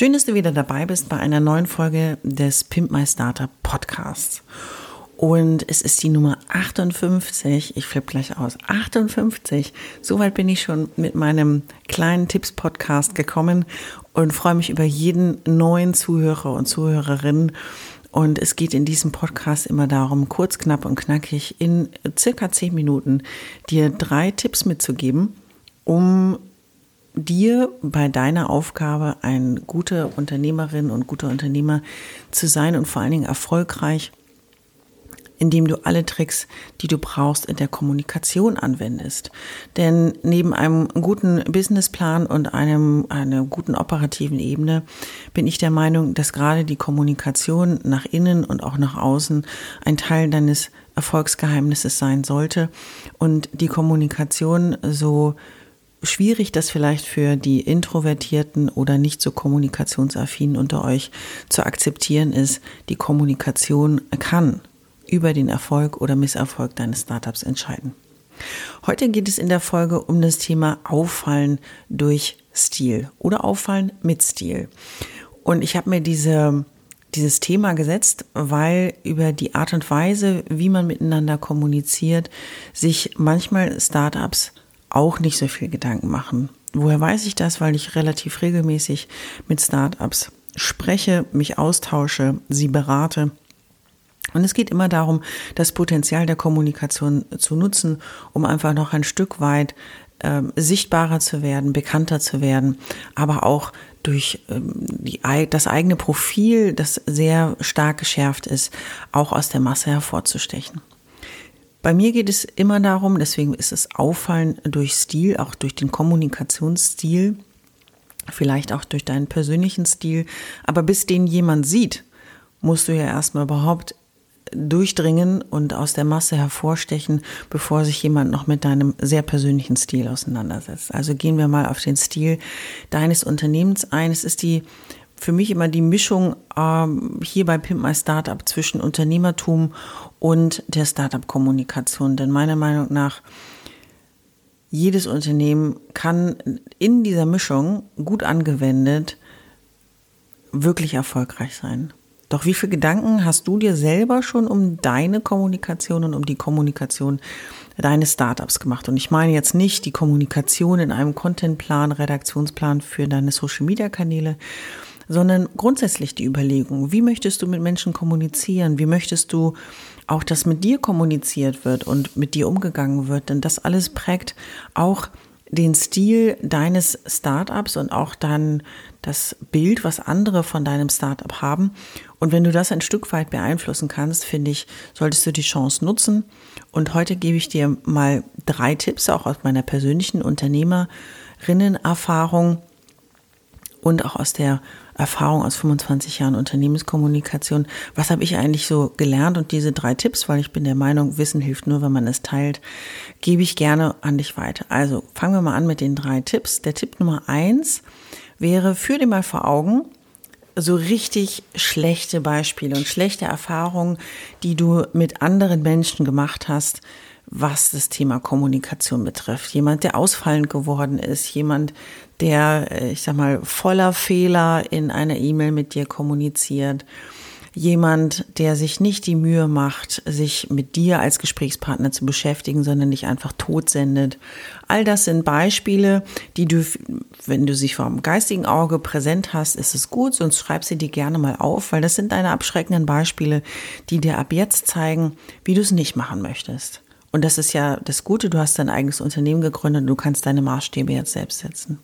Schön, dass du wieder dabei bist bei einer neuen Folge des Pimp My Startup Podcasts. Und es ist die Nummer 58. Ich flippe gleich aus. 58. Soweit bin ich schon mit meinem kleinen Tipps-Podcast gekommen und freue mich über jeden neuen Zuhörer und Zuhörerin. Und es geht in diesem Podcast immer darum, kurz, knapp und knackig in circa 10 Minuten dir drei Tipps mitzugeben, um dir bei deiner Aufgabe, ein guter Unternehmerin und guter Unternehmer zu sein und vor allen Dingen erfolgreich indem du alle Tricks, die du brauchst, in der Kommunikation anwendest. Denn neben einem guten Businessplan und einem, einer guten operativen Ebene bin ich der Meinung, dass gerade die Kommunikation nach innen und auch nach außen ein Teil deines Erfolgsgeheimnisses sein sollte und die Kommunikation so schwierig das vielleicht für die Introvertierten oder nicht so kommunikationsaffinen unter euch zu akzeptieren ist, die Kommunikation kann über den Erfolg oder Misserfolg deines Startups entscheiden. Heute geht es in der Folge um das Thema Auffallen durch Stil oder Auffallen mit Stil. Und ich habe mir diese, dieses Thema gesetzt, weil über die Art und Weise, wie man miteinander kommuniziert, sich manchmal Startups auch nicht so viel Gedanken machen. Woher weiß ich das? Weil ich relativ regelmäßig mit Startups spreche, mich austausche, sie berate und es geht immer darum, das Potenzial der Kommunikation zu nutzen, um einfach noch ein Stück weit äh, sichtbarer zu werden, bekannter zu werden, aber auch durch ähm, die, das eigene Profil, das sehr stark geschärft ist, auch aus der Masse hervorzustechen. Bei mir geht es immer darum, deswegen ist es Auffallen durch Stil, auch durch den Kommunikationsstil, vielleicht auch durch deinen persönlichen Stil, aber bis den jemand sieht, musst du ja erstmal überhaupt durchdringen und aus der Masse hervorstechen, bevor sich jemand noch mit deinem sehr persönlichen Stil auseinandersetzt. Also gehen wir mal auf den Stil deines Unternehmens ein. Es ist die für mich immer die Mischung ähm, hier bei Pimp My Startup zwischen Unternehmertum und der Startup-Kommunikation. Denn meiner Meinung nach jedes Unternehmen kann in dieser Mischung gut angewendet wirklich erfolgreich sein. Doch wie viele Gedanken hast du dir selber schon um deine Kommunikation und um die Kommunikation deines Startups gemacht? Und ich meine jetzt nicht die Kommunikation in einem Contentplan, Redaktionsplan für deine Social-Media-Kanäle, sondern grundsätzlich die Überlegung, wie möchtest du mit Menschen kommunizieren? Wie möchtest du auch, dass mit dir kommuniziert wird und mit dir umgegangen wird? Denn das alles prägt auch den Stil deines Startups und auch dann das Bild, was andere von deinem Startup haben. Und wenn du das ein Stück weit beeinflussen kannst, finde ich, solltest du die Chance nutzen. Und heute gebe ich dir mal drei Tipps, auch aus meiner persönlichen Unternehmerinnen-Erfahrung und auch aus der Erfahrung aus 25 Jahren Unternehmenskommunikation. Was habe ich eigentlich so gelernt? Und diese drei Tipps, weil ich bin der Meinung, Wissen hilft nur, wenn man es teilt, gebe ich gerne an dich weiter. Also fangen wir mal an mit den drei Tipps. Der Tipp Nummer eins wäre, führ dir mal vor Augen, so richtig schlechte Beispiele und schlechte Erfahrungen, die du mit anderen Menschen gemacht hast, was das Thema Kommunikation betrifft. Jemand, der ausfallend geworden ist, jemand, der, äh, ich sag mal, voller Fehler in einer E-Mail mit dir kommuniziert, jemand, der sich nicht die Mühe macht, sich mit dir als Gesprächspartner zu beschäftigen, sondern dich einfach totsendet. All das sind Beispiele, die du, wenn du sie vom geistigen Auge präsent hast, ist es gut, sonst schreib sie dir gerne mal auf, weil das sind deine abschreckenden Beispiele, die dir ab jetzt zeigen, wie du es nicht machen möchtest. Und das ist ja das Gute, du hast dein eigenes Unternehmen gegründet und du kannst deine Maßstäbe jetzt selbst setzen.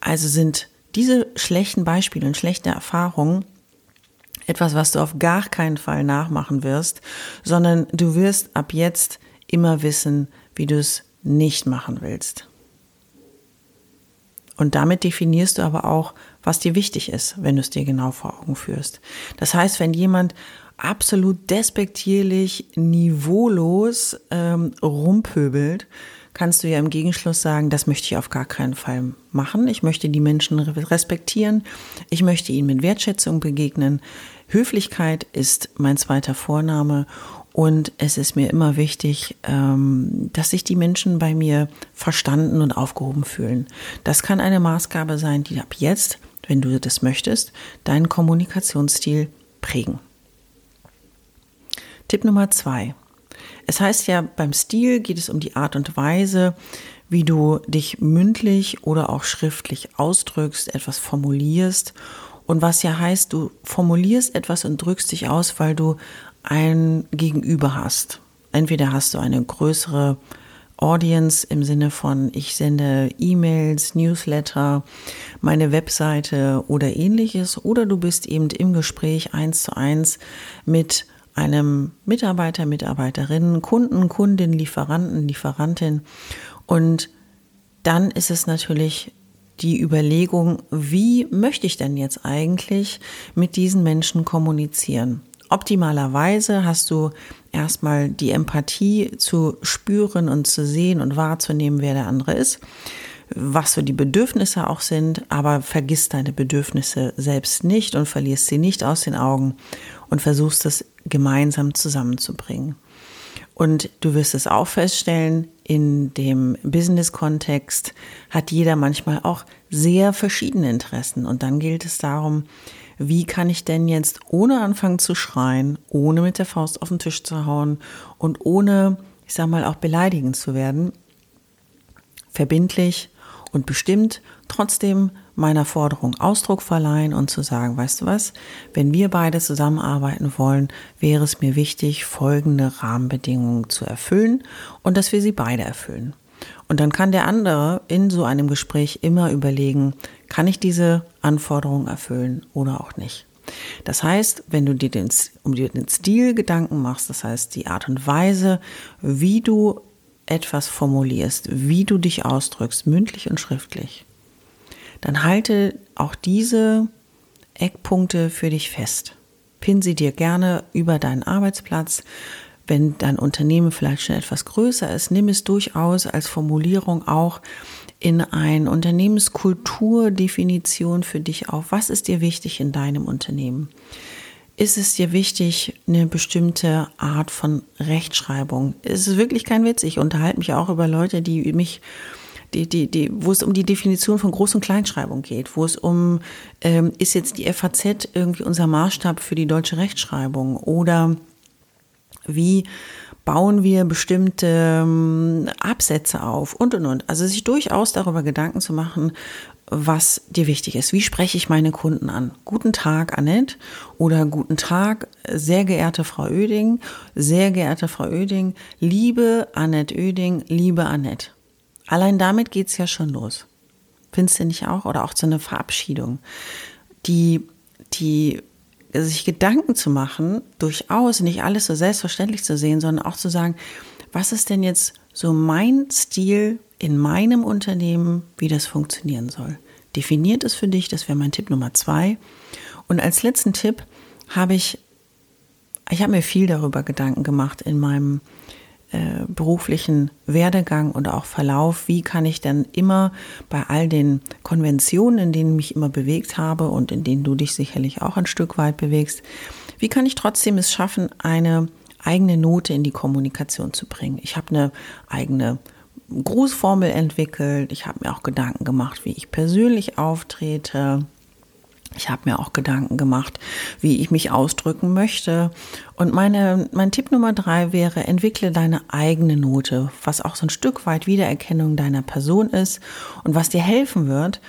Also sind diese schlechten Beispiele und schlechte Erfahrungen etwas, was du auf gar keinen Fall nachmachen wirst, sondern du wirst ab jetzt immer wissen, wie du es nicht machen willst. Und damit definierst du aber auch, was dir wichtig ist, wenn du es dir genau vor Augen führst. Das heißt, wenn jemand absolut despektierlich, niveaulos ähm, rumpöbelt, kannst du ja im Gegenschluss sagen, das möchte ich auf gar keinen Fall machen. Ich möchte die Menschen respektieren. Ich möchte ihnen mit Wertschätzung begegnen. Höflichkeit ist mein zweiter Vorname und es ist mir immer wichtig, ähm, dass sich die Menschen bei mir verstanden und aufgehoben fühlen. Das kann eine Maßgabe sein, die ab jetzt, wenn du das möchtest, deinen Kommunikationsstil prägen. Tipp Nummer zwei. Es heißt ja, beim Stil geht es um die Art und Weise, wie du dich mündlich oder auch schriftlich ausdrückst, etwas formulierst. Und was ja heißt, du formulierst etwas und drückst dich aus, weil du ein Gegenüber hast. Entweder hast du eine größere Audience im Sinne von, ich sende E-Mails, Newsletter, meine Webseite oder ähnliches, oder du bist eben im Gespräch eins zu eins mit einem Mitarbeiter, Mitarbeiterin, Kunden, Kundin, Lieferanten, Lieferantin. Und dann ist es natürlich die Überlegung, wie möchte ich denn jetzt eigentlich mit diesen Menschen kommunizieren? Optimalerweise hast du erstmal die Empathie zu spüren und zu sehen und wahrzunehmen, wer der andere ist, was so die Bedürfnisse auch sind, aber vergiss deine Bedürfnisse selbst nicht und verlierst sie nicht aus den Augen und versuchst es gemeinsam zusammenzubringen. Und du wirst es auch feststellen, in dem Business-Kontext hat jeder manchmal auch sehr verschiedene Interessen. Und dann gilt es darum, wie kann ich denn jetzt ohne anfangen zu schreien, ohne mit der Faust auf den Tisch zu hauen und ohne, ich sag mal, auch beleidigend zu werden, verbindlich und bestimmt trotzdem meiner Forderung Ausdruck verleihen und zu sagen, weißt du was, wenn wir beide zusammenarbeiten wollen, wäre es mir wichtig, folgende Rahmenbedingungen zu erfüllen und dass wir sie beide erfüllen. Und dann kann der andere in so einem Gespräch immer überlegen, kann ich diese Anforderungen erfüllen oder auch nicht. Das heißt, wenn du dir den, um dir den Stil Gedanken machst, das heißt die Art und Weise, wie du etwas formulierst, wie du dich ausdrückst, mündlich und schriftlich, dann halte auch diese Eckpunkte für dich fest. Pin sie dir gerne über deinen Arbeitsplatz, wenn dein Unternehmen vielleicht schon etwas größer ist, nimm es durchaus als Formulierung auch in eine Unternehmenskulturdefinition für dich auf. Was ist dir wichtig in deinem Unternehmen? Ist es dir wichtig, eine bestimmte Art von Rechtschreibung? Es ist wirklich kein Witz. Ich unterhalte mich auch über Leute, die mich die, die, die, wo es um die Definition von Groß- und Kleinschreibung geht, wo es um, ähm, ist jetzt die FAZ irgendwie unser Maßstab für die deutsche Rechtschreibung oder wie bauen wir bestimmte ähm, Absätze auf und und und. Also sich durchaus darüber Gedanken zu machen, was dir wichtig ist. Wie spreche ich meine Kunden an? Guten Tag, Annette oder guten Tag, sehr geehrte Frau Oeding, sehr geehrte Frau Oeding, liebe Annette Oeding, liebe Annette. Allein damit geht's ja schon los. Findest du nicht auch? Oder auch so eine Verabschiedung. Die, die sich Gedanken zu machen, durchaus nicht alles so selbstverständlich zu sehen, sondern auch zu sagen, was ist denn jetzt so mein Stil in meinem Unternehmen, wie das funktionieren soll. Definiert es für dich, das wäre mein Tipp Nummer zwei. Und als letzten Tipp habe ich, ich habe mir viel darüber Gedanken gemacht in meinem äh, beruflichen Werdegang und auch Verlauf, wie kann ich denn immer bei all den Konventionen, in denen ich mich immer bewegt habe und in denen du dich sicherlich auch ein Stück weit bewegst, wie kann ich trotzdem es schaffen, eine eigene Note in die Kommunikation zu bringen? Ich habe eine eigene Grußformel entwickelt. Ich habe mir auch Gedanken gemacht, wie ich persönlich auftrete. Ich habe mir auch Gedanken gemacht, wie ich mich ausdrücken möchte. Und meine, mein Tipp Nummer drei wäre, entwickle deine eigene Note, was auch so ein Stück weit Wiedererkennung deiner Person ist und was dir helfen wird,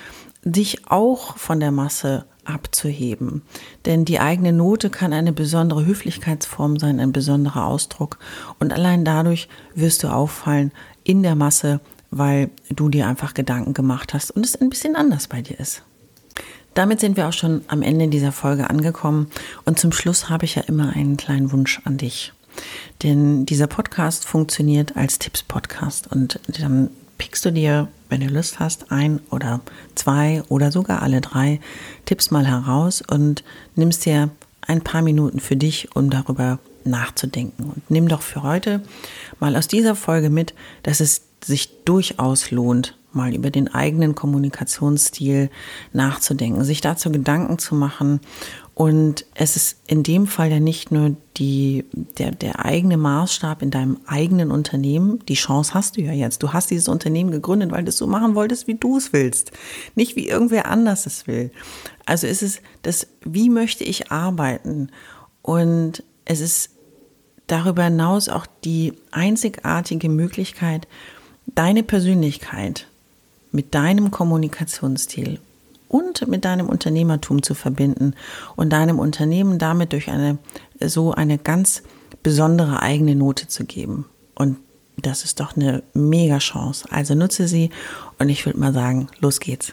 dich auch von der Masse abzuheben. Denn die eigene Note kann eine besondere Höflichkeitsform sein, ein besonderer Ausdruck. Und allein dadurch wirst du auffallen in der Masse, weil du dir einfach Gedanken gemacht hast und es ein bisschen anders bei dir ist. Damit sind wir auch schon am Ende dieser Folge angekommen und zum Schluss habe ich ja immer einen kleinen Wunsch an dich. Denn dieser Podcast funktioniert als Tipps-Podcast und dann pickst du dir, wenn du Lust hast, ein oder zwei oder sogar alle drei Tipps mal heraus und nimmst dir ein paar Minuten für dich, um darüber nachzudenken. Und nimm doch für heute mal aus dieser Folge mit, dass es sich durchaus lohnt, mal über den eigenen Kommunikationsstil nachzudenken, sich dazu Gedanken zu machen. Und es ist in dem Fall ja nicht nur die, der, der eigene Maßstab in deinem eigenen Unternehmen. Die Chance hast du ja jetzt. Du hast dieses Unternehmen gegründet, weil du es so machen wolltest, wie du es willst. Nicht wie irgendwer anders es will. Also ist es das, wie möchte ich arbeiten? Und es ist darüber hinaus auch die einzigartige Möglichkeit, deine Persönlichkeit mit deinem Kommunikationsstil und mit deinem Unternehmertum zu verbinden und deinem Unternehmen damit durch eine so eine ganz besondere eigene Note zu geben. Und das ist doch eine mega Chance. Also nutze sie und ich würde mal sagen, los geht's.